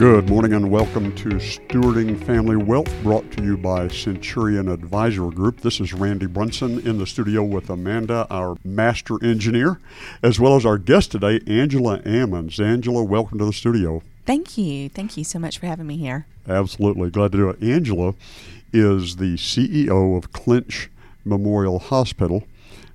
Good morning and welcome to Stewarding Family Wealth, brought to you by Centurion Advisor Group. This is Randy Brunson in the studio with Amanda, our master engineer, as well as our guest today, Angela Ammons. Angela, welcome to the studio. Thank you. Thank you so much for having me here. Absolutely. Glad to do it. Angela is the CEO of Clinch Memorial Hospital,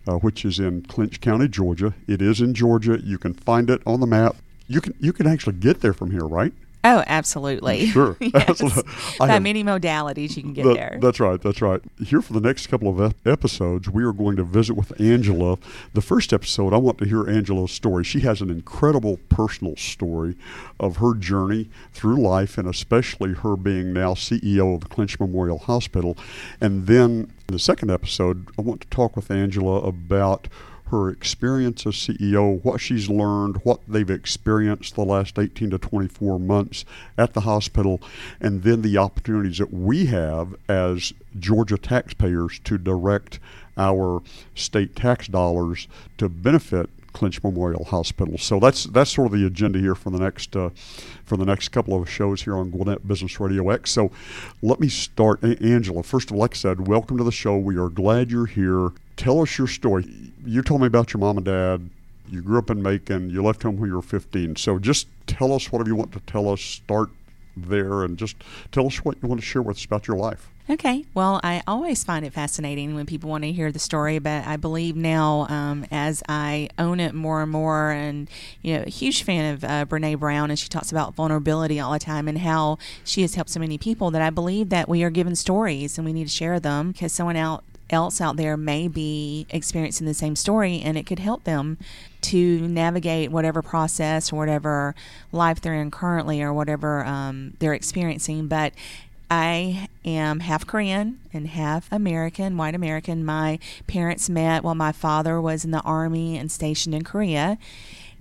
uh, which is in Clinch County, Georgia. It is in Georgia. You can find it on the map. You can you can actually get there from here, right? Oh, absolutely. Sure. yes. Absolutely. By have- many modalities, you can get That- there. That's right. That's right. Here for the next couple of ep- episodes, we are going to visit with Angela. The first episode, I want to hear Angela's story. She has an incredible personal story of her journey through life, and especially her being now CEO of the Clinch Memorial Hospital. And then in the second episode, I want to talk with Angela about her experience as CEO, what she's learned, what they've experienced the last 18 to 24 months at the hospital, and then the opportunities that we have as Georgia taxpayers to direct our state tax dollars to benefit Clinch Memorial Hospital. So that's that's sort of the agenda here for the next uh, for the next couple of shows here on Gwinnett Business Radio X. So let me start, A- Angela. First of all, like I said, welcome to the show. We are glad you're here. Tell us your story. You told me about your mom and dad. You grew up in Macon. You left home when you were 15. So just tell us whatever you want to tell us. Start there and just tell us what you want to share with us about your life. Okay. Well, I always find it fascinating when people want to hear the story, but I believe now, um, as I own it more and more, and you know, a huge fan of uh, Brene Brown, and she talks about vulnerability all the time and how she has helped so many people. That I believe that we are given stories and we need to share them because someone out else out there may be experiencing the same story and it could help them to navigate whatever process or whatever life they're in currently or whatever um, they're experiencing but I am half Korean and half American, white American. My parents met while my father was in the army and stationed in Korea.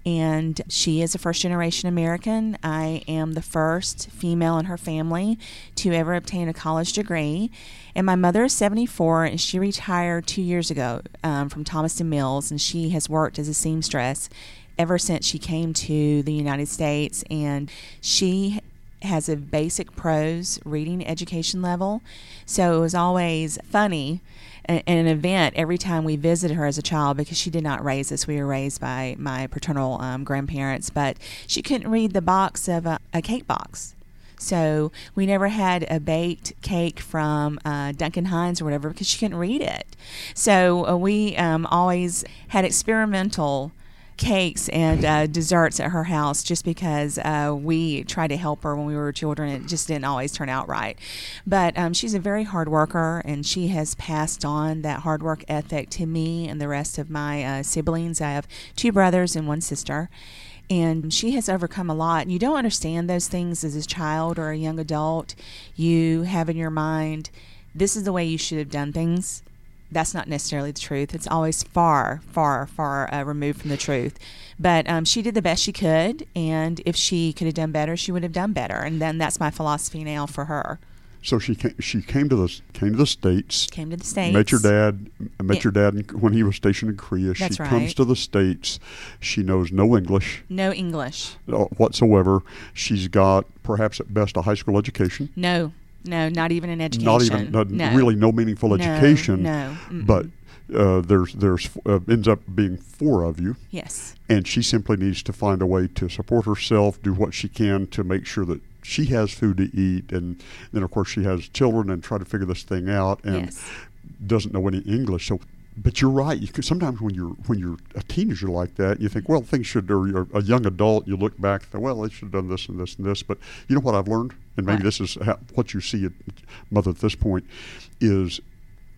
And she is a first generation American. I am the first female in her family to ever obtain a college degree. And my mother is 74 and she retired two years ago um, from Thomaston Mills. And she has worked as a seamstress ever since she came to the United States. And she has a basic prose reading education level. So it was always funny and an event every time we visited her as a child because she did not raise us. We were raised by my paternal um, grandparents, but she couldn't read the box of a, a cake box. So we never had a baked cake from uh, Duncan Hines or whatever because she couldn't read it. So uh, we um, always had experimental cakes and uh, desserts at her house just because uh, we tried to help her when we were children. It just didn't always turn out right. But um, she's a very hard worker and she has passed on that hard work ethic to me and the rest of my uh, siblings. I have two brothers and one sister. And she has overcome a lot. And you don't understand those things as a child or a young adult. You have in your mind, this is the way you should have done things that's not necessarily the truth. It's always far, far, far uh, removed from the truth. But um, she did the best she could, and if she could have done better, she would have done better. And then that's my philosophy now for her. So she came, she came to the came to the states. Came to the states. Met your dad. Met your dad when he was stationed in Korea. That's she right. comes to the states. She knows no English No English. uh, whatsoever. She's got perhaps at best a high school education. No, no, not even an education. Not even no, no. really no meaningful No, education. No. Mm-mm. But uh, there's there's uh, ends up being four of you, yes, and she simply needs to find a way to support herself, do what she can to make sure that she has food to eat, and then of course she has children and try to figure this thing out, and yes, doesn't know any English. So, but you're right. You could, sometimes when you're when you're a teenager like that, you think, well, things should. Or you're a young adult, you look back, and think, well, they should have done this and this and this. But you know what I've learned, and maybe What? this is how, what you see at mother at this point, is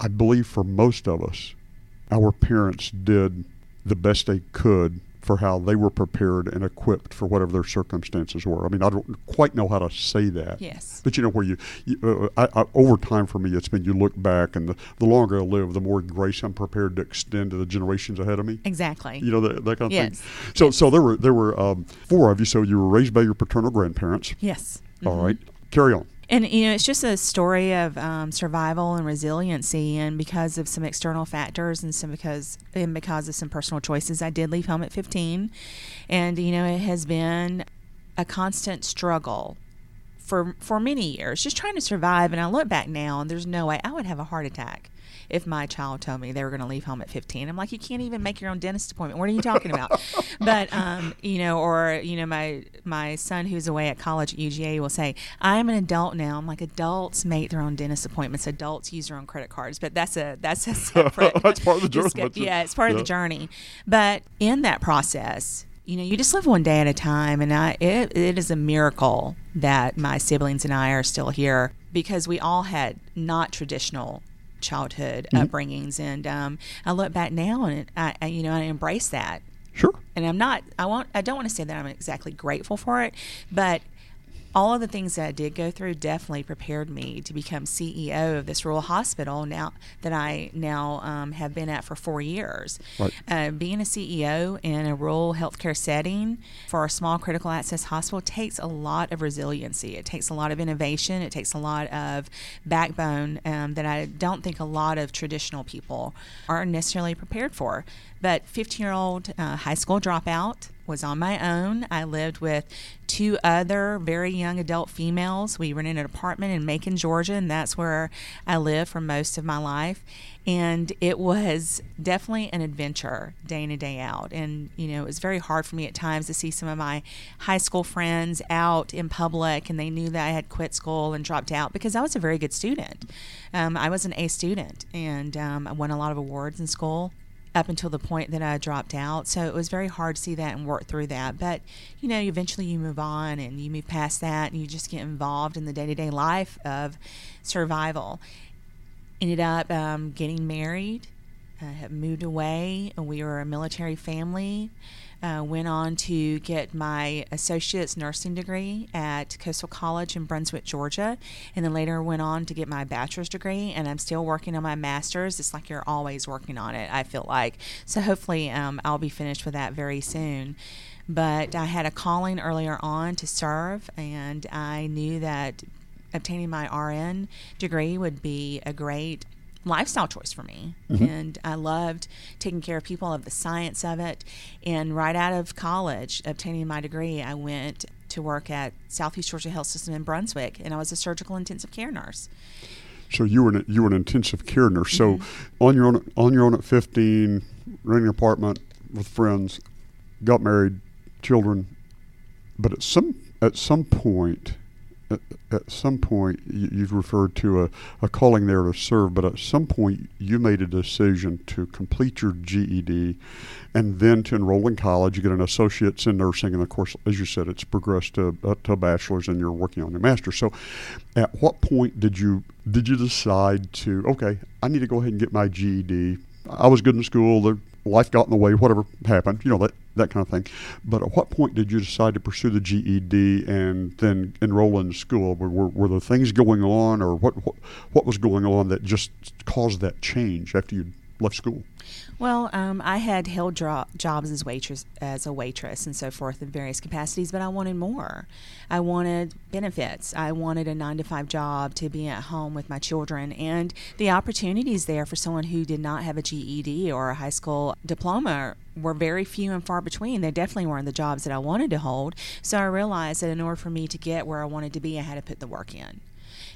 I believe for most of us, our parents did the best they could for how they were prepared and equipped for whatever their circumstances were. I mean, I don't quite know how to say that. yes. But you know where you, you uh, I, I, over time for me, it's been you look back, and the, the longer I live, the more grace I'm prepared to extend to the generations ahead of me. Exactly. You know that, that kind of Yes. thing. So, so there were there were um, four of you. So you were raised by your paternal grandparents. Yes. All Mhm. right, carry on. And you know, it's just a story of um, survival and resiliency, and because of some external factors, and some because and because of some personal choices, I did leave home at 15, and you know, it has been a constant struggle for for many years, just trying to survive. And I look back now, and there's no way I would have a heart attack if my child told me they were going to leave home at 15. I'm like, you can't even make your own dentist appointment. What are you talking about? but um, you know, or you know, my my son who's away at college at UGA will say, I'm an adult now. I'm like, adults make their own dentist appointments. Adults use their own credit cards. But that's a that's a separate. that's part of the journey. discuss- yeah, it's part of the journey. But in that process, you know, you just live one day at a time, and I it, it is a miracle that my siblings and I are still here because we all had not traditional childhood upbringings, and um, I look back now and I, I, you know, I embrace that Sure. and I'm not I won't I don't want to say that I'm exactly grateful for it, but all of the things that I did go through definitely prepared me to become CEO of this rural hospital now that I now um, have been at for four years. Right. Uh, being a CEO in a rural healthcare setting for a small critical access hospital takes a lot of resiliency. It takes a lot of innovation. It takes a lot of backbone um, that I don't think a lot of traditional people are necessarily prepared for. But 15 year old uh, high school dropout was on my own. I lived with two other very young adult females. We rented an apartment in Macon, Georgia, and that's where I lived for most of my life. And it was definitely an adventure day in and day out. And, you know, it was very hard for me at times to see some of my high school friends out in public and they knew that I had quit school and dropped out because I was a very good student. Um, I was an A student and um, I won a lot of awards in school up until the point that I dropped out. So it was very hard to see that and work through that. But, you know, eventually you move on and you move past that and you just get involved in the day to day life of survival. Ended up um, getting married, uh, moved away. And we were a military family. Uh, went on to get my associate's nursing degree at Coastal College in Brunswick, Georgia, and then later went on to get my bachelor's degree. And I'm still working on my master's. It's like you're always working on it. I feel like so. Hopefully, um, I'll be finished with that very soon. But I had a calling earlier on to serve, and I knew that obtaining my RN degree would be a great lifestyle choice for me. And I loved taking care of people, of the science of it. And right out of college, obtaining my degree, I went to work at Southeast Georgia Health System in Brunswick, and I was a surgical intensive care nurse. So you were an, you were an intensive care nurse. So Mm-hmm. on your own on your own at 15, renting an apartment with friends, got married, children. But at some at some point, at, some point, you, you've referred to a, a calling there to serve. But at some point, you made a decision to complete your GED, and then to enroll in college. You get an associate's in nursing, and of course, as you said, it's progressed to uh, to a bachelor's, and you're working on your master's. So, at what point did you did you decide to okay, I need to go ahead and get my GED? I was good in school. The life got in the way. Whatever happened, you know that that kind of thing. But at what point did you decide to pursue the GED and then enroll in school? Were, were, were there things going on, or what, what what was going on that just caused that change after you left school? Well, um, I had held jobs as waitress, as a waitress, and so forth in various capacities, but I wanted more. I wanted benefits. I wanted a nine to five job to be at home with my children, and the opportunities there for someone who did not have a GED or a high school diploma were very few and far between. They definitely weren't the jobs that I wanted to hold. So I realized that in order for me to get where I wanted to be, I had to put the work in.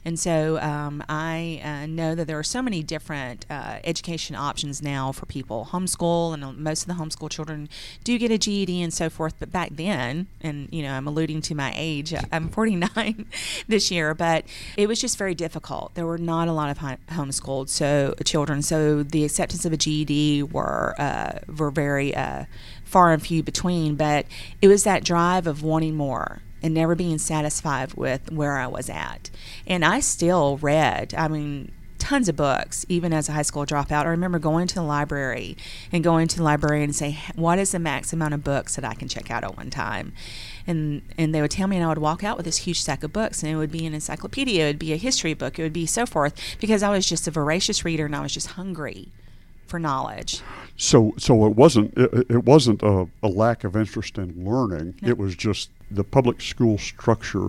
And so um, I uh, know that there are so many different uh, education options now for people. Homeschool, and uh, most of the homeschool children do get a GED and so forth. But back then, and you know, I'm alluding to my age, I'm 49 this year, but it was just very difficult. There were not a lot of homeschooled so children, so the acceptance of a GED were uh, were very uh, far and few between. But it was that drive of wanting more and never being satisfied with where I was at. And I still read, I mean, tons of books, even as a high school dropout. I remember going to the library and going to the librarian and say, What is the max amount of books that I can check out at one time? And, and they would tell me, and I would walk out with this huge stack of books, and it would be an encyclopedia, it would be a history book, it would be so forth, because I was just a voracious reader and I was just hungry for knowledge. So, so it wasn't it, it wasn't a, a lack of interest in learning. No. It was just the public school structure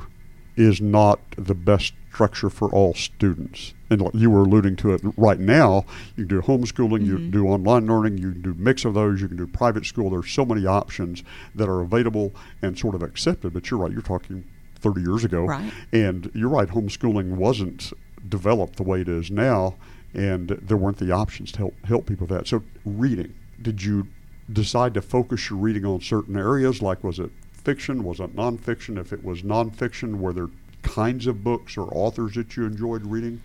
is not the best structure for all students. And you were alluding to it right now. You can do homeschooling, you can do online learning, you can do mix of those, you can do private school. There's so many options that are available and sort of accepted. But you're right. You're talking 30 years ago. Right. And you're right, homeschooling wasn't developed the way it is now, and there weren't the options to help help people with that. So reading, did you decide to focus your reading on certain areas? Like was it fiction? Was it nonfiction? If it was nonfiction, were there kinds of books or authors that you enjoyed reading?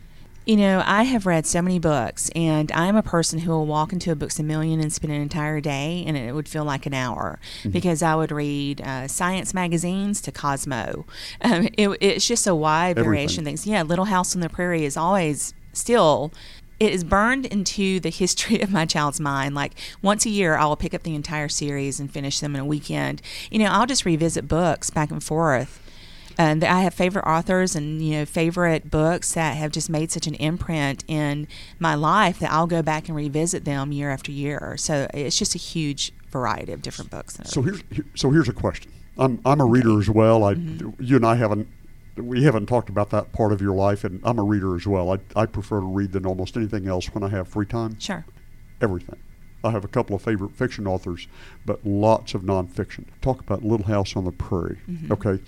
You know, I have read so many books, and I'm a person who will walk into a books a million and spend an entire day, and it would feel like an hour Mm-hmm. because I would read uh, science magazines to Cosmo. Um, it, it's just a wide variation of things. Yeah, Little House on the Prairie is always still. It is burned into the history of my child's mind. Like once a year, I will pick up the entire series and finish them in a weekend. You know, I'll just revisit books back and forth and I have favorite authors and you know favorite books that have just made such an imprint in my life that I'll go back and revisit them year after year. So it's just a huge variety of different books. So here's here- so here's a question. I'm I'm a reader as well. I Mm-hmm. you and I haven't we haven't talked about that part of your life, and I'm a reader as well. I I prefer to read than almost anything else when I have free time. sure. Everything. I have a couple of favorite fiction authors, but lots of nonfiction. Talk about Little House on the Prairie. Mm-hmm. Okay.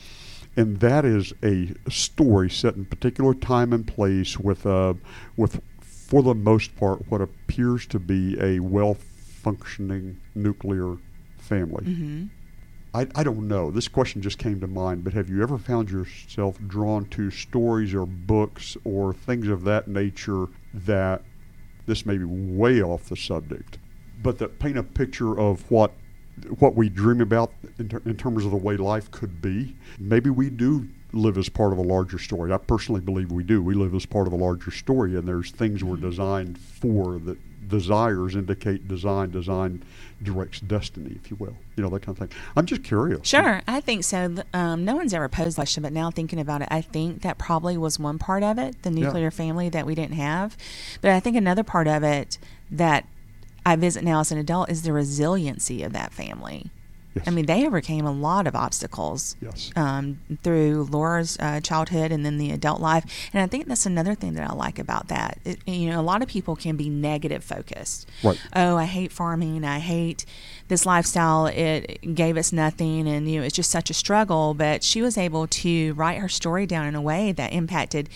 And that is a story set in particular time and place with uh, with for the most part what appears to be a well functioning nuclear family. hmm I, I don't know. This question just came to mind, but have you ever found yourself drawn to stories or books or things of that nature that this may be way off the subject, but that paint a picture of what what we dream about in, ter- in terms of the way life could be? Maybe we do live as part of a larger story. I personally believe we do. We live as part of a larger story, and there's things we're mm-hmm. designed for that desires indicate design. Design directs destiny, if you will. You know that kind of thing. I'm just curious. Sure, I think so. Um, no one's ever posed the question, but now thinking about it, I think that probably was one part of it, the Yeah. nuclear family that we didn't have. But I think another part of it that I visit now as an adult is the resiliency of that family. Yes. I mean, they overcame a lot of obstacles Yes. um, through Laura's uh, childhood and then the adult life. And I think that's another thing that I like about that. It, you know, a lot of people can be negative focused. Right. Oh, I hate farming. I hate this lifestyle. It gave us nothing, and you know, it's just such a struggle. But she was able to write her story down in a way that impacted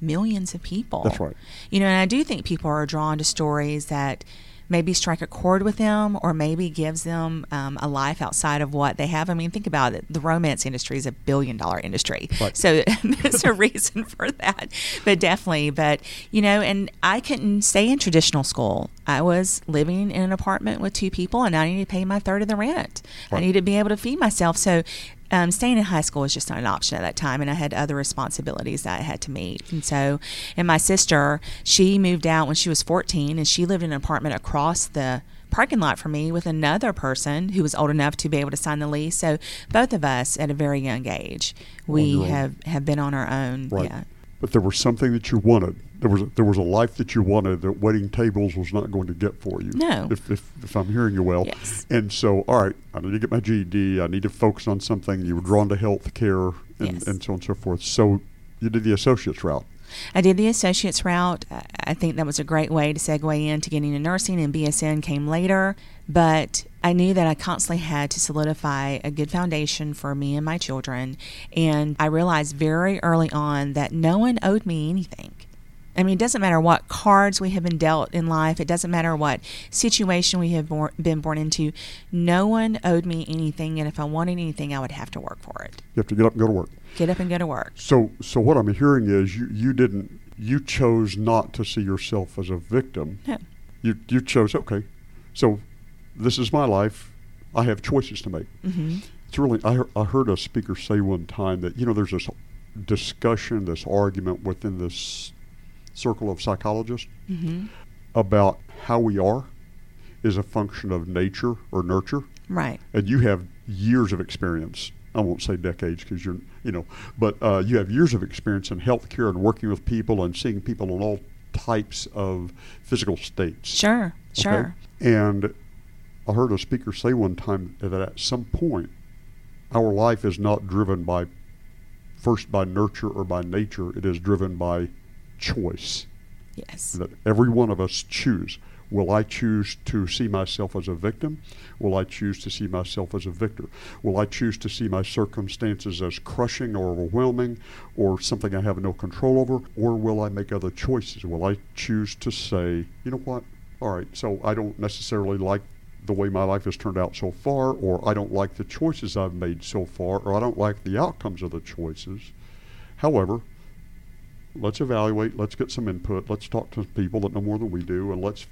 millions of people. That's right. You know, and I do think people are drawn to stories that maybe strike a chord with them or maybe gives them um, a life outside of what they have. I mean, think about it. The romance industry is a billion dollar industry. Right. So there's a reason for that. But definitely, but you know, and I couldn't stay in traditional school. I was living in an apartment with two people and I needed to pay my third of the rent. I needed to be able to feed myself. So um, staying in high school was just not an option at that time, and I had other responsibilities that I had to meet. And so, and my sister, she moved out when she was 14, and she lived in an apartment across the parking lot from me with another person who was old enough to be able to sign the lease. So both of us, at a very young age, we have have been on our own. Right. Yeah. But there was something that you wanted. There was a, there was a life that you wanted that waiting tables was not going to get for you. No. If, if, if I'm hearing you well. Yes. And so, all right, I need to get my GED. I need to focus on something. You were drawn to health care and, Yes. and so on and so forth. So you did the associate's route. I did the associate's route. I- think that was a great way to segue into getting into nursing, and BSN came later. But I knew that I constantly had to solidify a good foundation for me and my children. And I realized very early on that no one owed me anything. I mean, it doesn't matter what cards we have been dealt in life. It doesn't matter what situation we have bor- been born into. No one owed me anything, and if I wanted anything, I would have to work for it. You have to get up and go to work. Get up and go to work. So, so what I'm hearing is you, you didn't, you chose not to see yourself as a victim. No. You, you chose, okay, so this is my life. I have choices to make. hmm It's really, I, I heard a speaker say one time that, you know, there's this discussion, this argument within this circle of psychologists hmm about how we are is a function of nature or nurture. Right. And you have years of experience. I won't say decades because you're, you know, but uh, you have years of experience in healthcare and working with people and seeing people in all types of physical states. Sure. Okay? Sure. And I heard a speaker say one time that at some point, our life is not driven by first by nurture or by nature. It is driven by choice. Yes. That every one of us choose. Will I choose to see myself as a victim? Will I choose to see myself as a victor? Will I choose to see my circumstances as crushing or overwhelming or something I have no control over? Or will I make other choices? Will I choose to say, you know what? All right, so I don't necessarily like the way my life has turned out so far, or I don't like the choices I've made so far, or I don't like the outcomes of the choices. However, let's evaluate, let's get some input, let's talk to people that know more than we do, and let's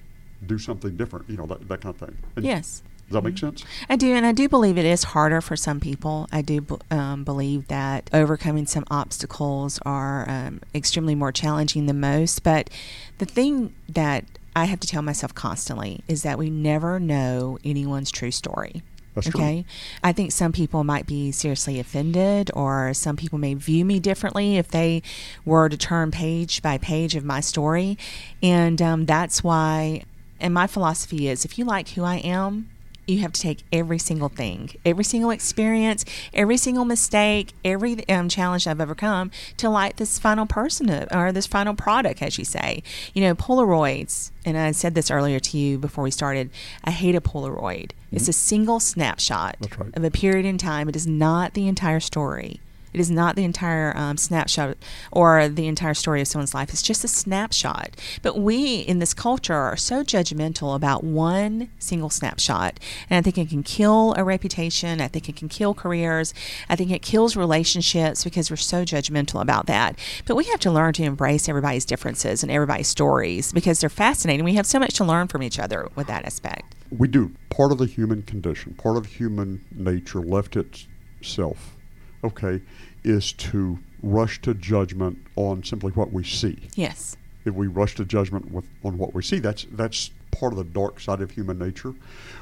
do something different, you know, that, that kind of thing. And Yes. Does that make sense? I do, and I do believe it is harder for some people. I do um, believe that overcoming some obstacles are um, extremely more challenging than most. But the thing that I have to tell myself constantly is that we never know anyone's true story. That's true. okay. I think some people might be seriously offended, or some people may view me differently if they were to turn page by page of my story. And um, that's why, and my philosophy is if you like who I am, you have to take every single thing, every single experience, every single mistake, every um, challenge I've overcome to light this final person or this final product, as you say. You know, Polaroids, and I said this earlier to you before we started. I hate a Polaroid. It's a single snapshot right. of a period in time. It is not the entire story. It is not the entire um, snapshot or the entire story of someone's life. It's just a snapshot. But we in this culture are so judgmental about one single snapshot. And I think it can kill a reputation. I think it can kill careers. I think it kills relationships because we're so judgmental about that. But we have to learn to embrace everybody's differences and everybody's stories because they're fascinating. We have so much to learn from each other with that aspect. We do. Part of the human condition, part of human nature left itself, okay, is to rush to judgment on simply what we see. Yes. If we rush to judgment with, on what we see, that's that's part of the dark side of human nature,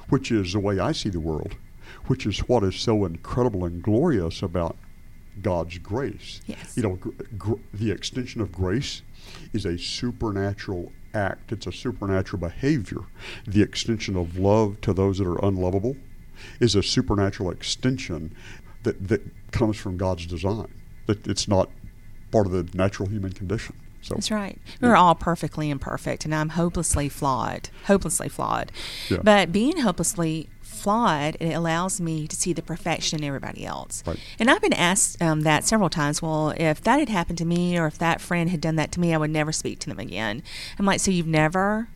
which is the way I see the world, which is what is so incredible and glorious about God's grace. Yes. You know, gr- gr- the extension of grace is a supernatural act. It's a supernatural behavior. The extension of love to those that are unlovable is a supernatural extension that, that comes from God's design. That it's not part of the natural human condition. So That's right. We're all perfectly imperfect, and I'm hopelessly flawed. Hopelessly flawed. Yeah. But being hopelessly flawed, it allows me to see the perfection in everybody else. Right. And I've been asked um, that several times. Well, if that had happened to me, or if that friend had done that to me, I would never speak to them again. I'm like, so you've never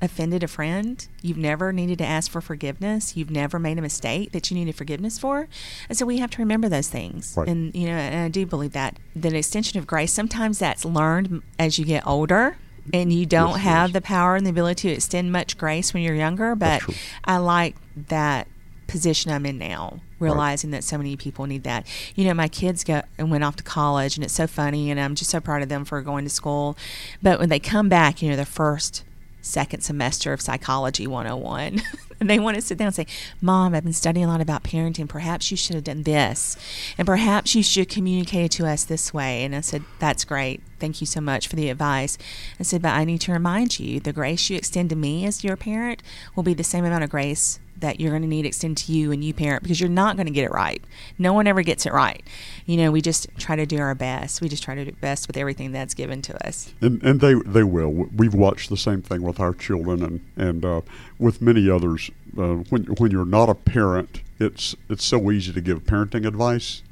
offended a friend? You've never needed to ask for forgiveness? You've never made a mistake that you needed forgiveness for? And so we have to remember those things. Right. And, you know, and I do believe that. The extension of grace, sometimes that's learned as you get older. And you don't Yes, have is. the power and the ability to extend much grace when you're younger, but I like that position I'm in now, realizing that so many people need that. You know, my kids go and went off to college, and it's so funny, and I'm just so proud of them for going to school. But when they come back, you know, their first, second semester of psychology 101, and they want to sit down and say, Mom, I've been studying a lot about parenting. Perhaps you should have done this, and perhaps you should communicate to us this way. And I said, That's great. Thank you so much for the advice. I said, But I need to remind you the grace you extend to me as your parent will be the same amount of grace that you're going to need extend to you and you parent because you're not going to get it right. No one ever gets it right. You know, we just try to do our best. We just try to do best with everything that's given to us. And, and they they will. We've watched the same thing with our children and and uh, with many others. Uh, when when you're not a parent, it's it's so easy to give parenting advice,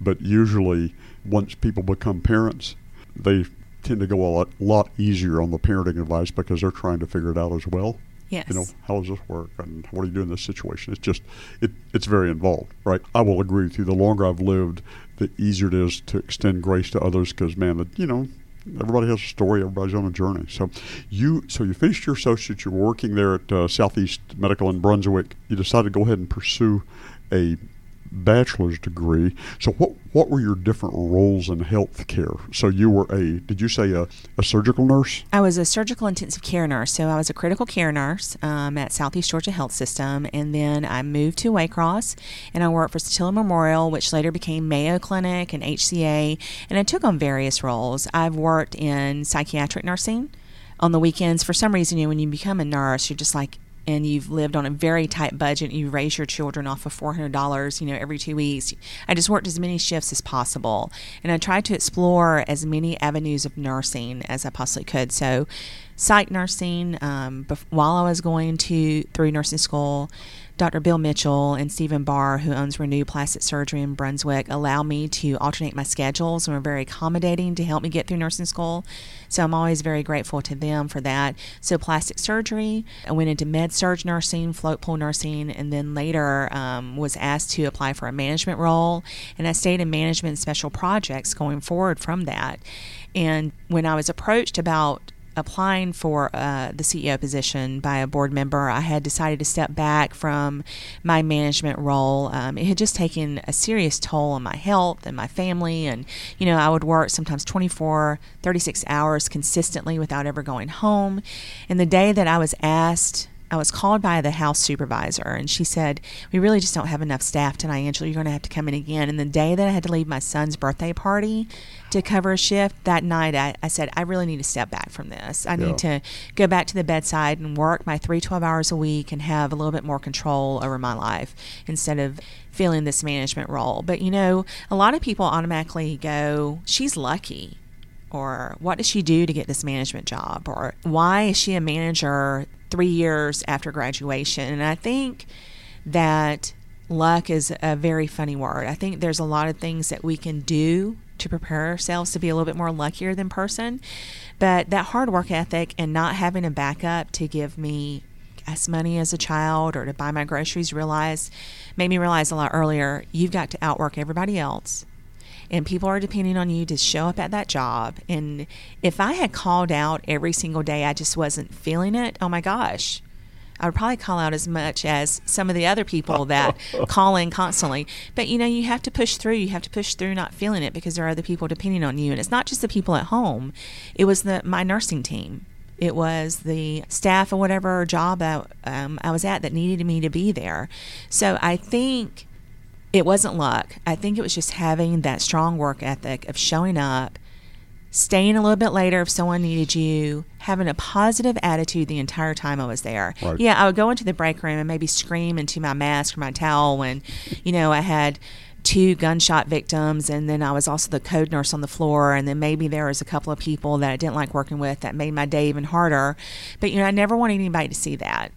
but usually once people become parents, they tend to go a lot, lot easier on the parenting advice because they're trying to figure it out as well. Yes. You know, how does this work and what do you do in this situation? It's just, it, it's very involved, right? I will agree with you. The longer I've lived, the easier it is to extend grace to others because, man, the, you know, everybody has a story. Everybody's on a journey. So you, so you finished your associates. You're working there at uh, Southeast Medical in Brunswick. You decided to go ahead and pursue a bachelor's degree. So what what were your different roles in healthcare? So you were a did you say a, a surgical nurse? I was a surgical intensive care nurse, so I was a critical care nurse um, at Southeast Georgia Health System, and then I moved to Waycross, and I worked for Satilla Memorial, which later became Mayo Clinic and HCA, and I took on various roles. I've worked in psychiatric nursing on the weekends. For some reason, you know, when you become a nurse, you're just like and you've lived on a very tight budget you raise your children off of $400 you know every two weeks i just worked as many shifts as possible and i tried to explore as many avenues of nursing as i possibly could so psych nursing um, bef- while I was going to through nursing school. Dr. Bill Mitchell and Stephen Barr, who owns Renew Plastic Surgery in Brunswick, allow me to alternate my schedules and were very accommodating to help me get through nursing school. So I'm always very grateful to them for that. So plastic surgery, I went into med surg nursing, float pool nursing, and then later um, was asked to apply for a management role. And I stayed in management special projects going forward from that. And when I was approached about applying for uh, the CEO position by a board member, I had decided to step back from my management role. Um, it had just taken a serious toll on my health and my family. And, you know, I would work sometimes 24, 36 hours consistently without ever going home. And the day that I was asked, I was called by the house supervisor, and she said, "We really just don't have enough staff tonight, Angela. You're going to have to come in again." And the day that I had to leave my son's birthday party to cover a shift that night, I, I said, "I really need to step back from this. I Yeah. need to go back to the bedside and work my three 12 hours a week and have a little bit more control over my life instead of." Feeling this management role. But you know, a lot of people automatically go, She's lucky or what does she do to get this management job or why is she a manager three years after graduation. And i think that luck is a very funny word. I think there's a lot of things that we can do to prepare ourselves to be a little bit more luckier than person. But that hard work ethic and not having a backup to give me as money as a child or to buy my groceries realized made me realize a lot earlier you've got to outwork everybody else and people are depending on you to show up at that job. And if I had called out every single day, I just wasn't feeling it, oh my gosh. I would probably call out as much as some of the other people that call in constantly. But you know, you have to push through. You have to push through not feeling it because there are other people depending on you. And it's not just the people at home. It was the my nursing team. It was the staff or whatever job I, um, I was at that needed me to be there. So I think it wasn't luck. I think it was just having that strong work ethic of showing up, staying a little bit later if someone needed you, having a positive attitude the entire time I was there. Right. Yeah, I would go into the break room and maybe scream into my mask or my towel when, you know, I had two gunshot victims and then I was also the code nurse on the floor and then maybe there was a couple of people that I didn't like working with that made my day even harder. But you know, I never wanted anybody to see that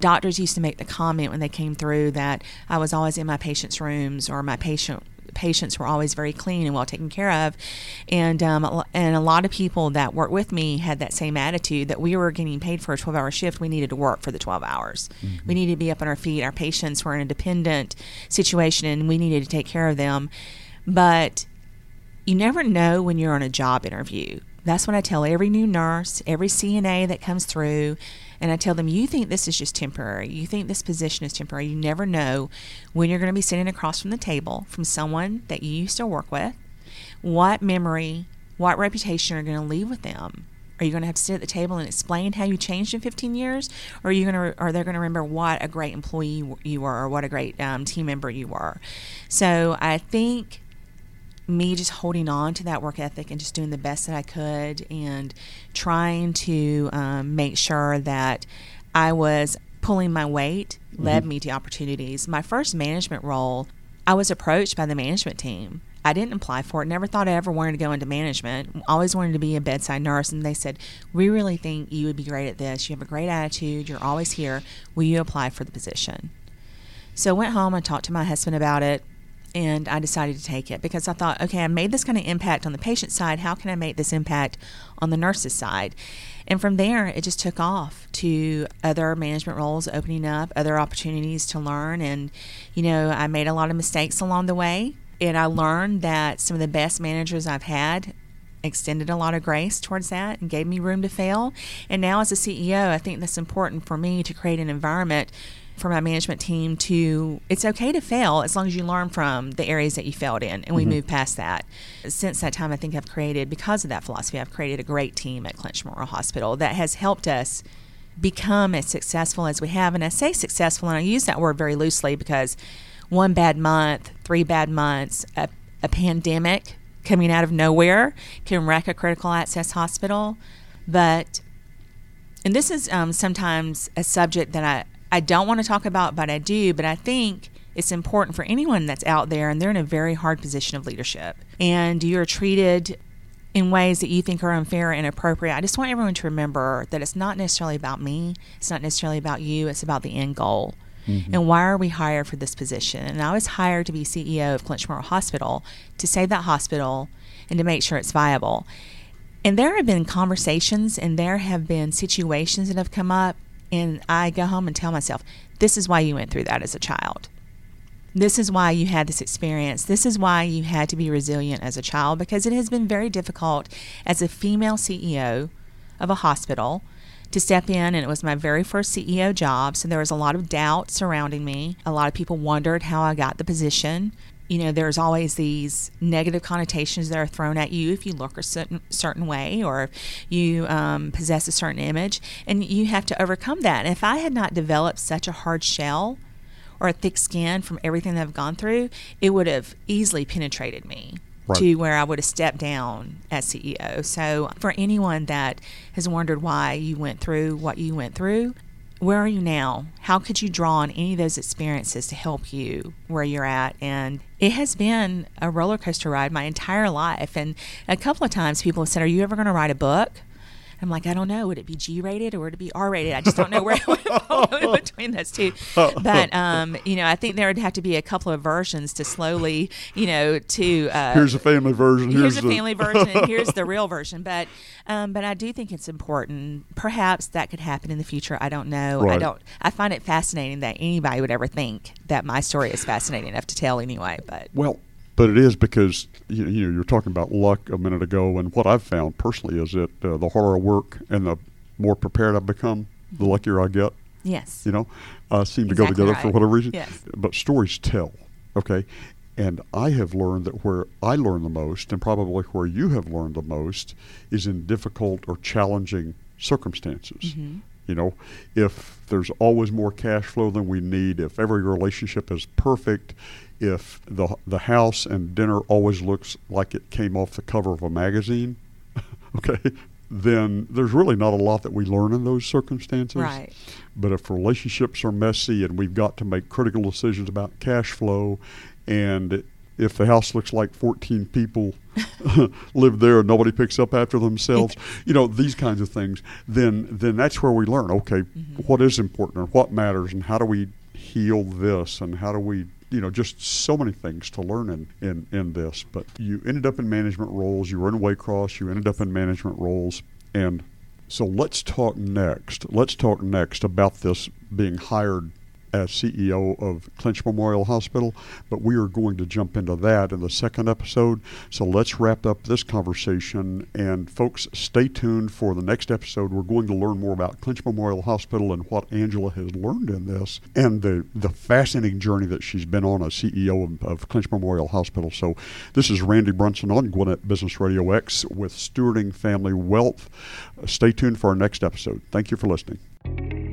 doctors used to make the comment when they came through that I was always in my patients' rooms or my patient patients were always very clean and well taken care of, and um, a and a lot of people that worked with me had that same attitude that we were getting paid for a twelve hour shift. We needed to work for the twelve hours. We needed to be up on our feet. Our patients were in a dependent situation, and we needed to take care of them. But you never know when you're on a job interview. That's what I tell every new nurse, every CNA that comes through, and I tell them, you think this is just temporary. You think this position is temporary. You never know when you're going to be sitting across from the table from someone that you used to work with, what memory, what reputation are going to leave with them. Are you going to have to sit at the table and explain how you changed in 15 years, or are you going to, are they going to remember what a great employee you were, or what a great um, team member you were? So I think me just holding on to that work ethic and just doing the best that I could and trying to um, make sure that I was pulling my weight led me to opportunities. My first management role, I was approached by the management team. I didn't apply for it. Never thought I ever wanted to go into management. Always wanted to be a bedside nurse. And they said, We really think you would be great at this. You have a great attitude. You're always here. Will you apply for the position? So I went home. I talked to my husband about it and I decided to take it because I thought, okay, I made this kind of impact on the patient side. How can I make this impact on the nurses side? And from there, it just took off to other management roles opening up, other opportunities to learn. And, you know, I made a lot of mistakes along the way. And I learned that some of the best managers I've had extended a lot of grace towards that and gave me room to fail. And now, as a CEO, I think that's important for me to create an environment for my management team to it's okay to fail as long as you learn from the areas that you failed in and we move past that. Since that time i think i've created because of that philosophy i've created a great team at clinch memorial hospital that has helped us become as successful as we have. And i say successful and i use that word very loosely because one bad month three bad months a, a pandemic coming out of nowhere can wreck a critical access hospital. But and this is um, sometimes a subject that I, I don't want to talk about, but I do. But I think it's important for anyone that's out there and they're in a very hard position of leadership and you're treated in ways that you think are unfair and inappropriate, I just want everyone to remember that it's not necessarily about me, it's not necessarily about you, it's about the end goal. Mm-hmm. And why are we hired for this position? And I was hired to be CEO of Clinch Memorial Hospital to save that hospital and to make sure it's viable. And there have been conversations and there have been situations that have come up, and I go home and tell myself, this is why you went through that as a child. This is why you had this experience. This is why you had to be resilient as a child because it has been very difficult as a female CEO of a hospital to step in, and it was my very first CEO job. So there was a lot of doubt surrounding me. A lot of people wondered how I got the position. You know, there's always these negative connotations that are thrown at you if you look a certain, certain way or if you um, possess a certain image, and you have to overcome that. And if I had not developed such a hard shell or a thick skin from everything that I've gone through, it would have easily penetrated me right. to where I would have stepped down as CEO. So, for anyone that has wondered why you went through what you went through, where are you now? How could you draw on any of those experiences to help you where you're at? And it has been a roller coaster ride my entire life. And a couple of times people have said, Are you ever going to write a book? I'm like, I don't know. Would it be G rated or would it be R rated? I just don't know where it would between those two. But um, you know, I think there would have to be a couple of versions to slowly, you know, to uh, here's a family version. Here's, here's a family version, and here's the real version. But um, but I do think it's important. Perhaps that could happen in the future. I don't know. Right. I don't. I find it fascinating that anybody would ever think that my story is fascinating enough to tell anyway. But well, but it is because you know you're talking about luck a minute ago, and what I've found personally is that uh, the harder I work and the more prepared I become, the luckier I get. Yes. You know, uh, seem exactly to go together right. for whatever reason. Yes. But stories tell. Okay. And I have learned that where I learn the most, and probably where you have learned the most, is in difficult or challenging circumstances. Mm-hmm. You know, if there's always more cash flow than we need, if every relationship is perfect, if the the house and dinner always looks like it came off the cover of a magazine, okay, then there's really not a lot that we learn in those circumstances. Right. But if relationships are messy and we've got to make critical decisions about cash flow, and if the house looks like 14 people live there and nobody picks up after themselves, you know, these kinds of things, then then that's where we learn, okay, mm-hmm. what is important and what matters and how do we heal this and how do we you know, just so many things to learn in, in, in this. But you ended up in management roles. You were in Waycross. You ended up in management roles. And so let's talk next. Let's talk next about this being hired as CEO of Clinch Memorial Hospital, but we are going to jump into that in the second episode. So let's wrap up this conversation. And folks, stay tuned for the next episode. We're going to learn more about Clinch Memorial Hospital and what Angela has learned in this and the, the fascinating journey that she's been on as CEO of, of Clinch Memorial Hospital. So this is Randy Brunson on Gwinnett Business Radio X with Stewarding Family Wealth. Stay tuned for our next episode. Thank you for listening.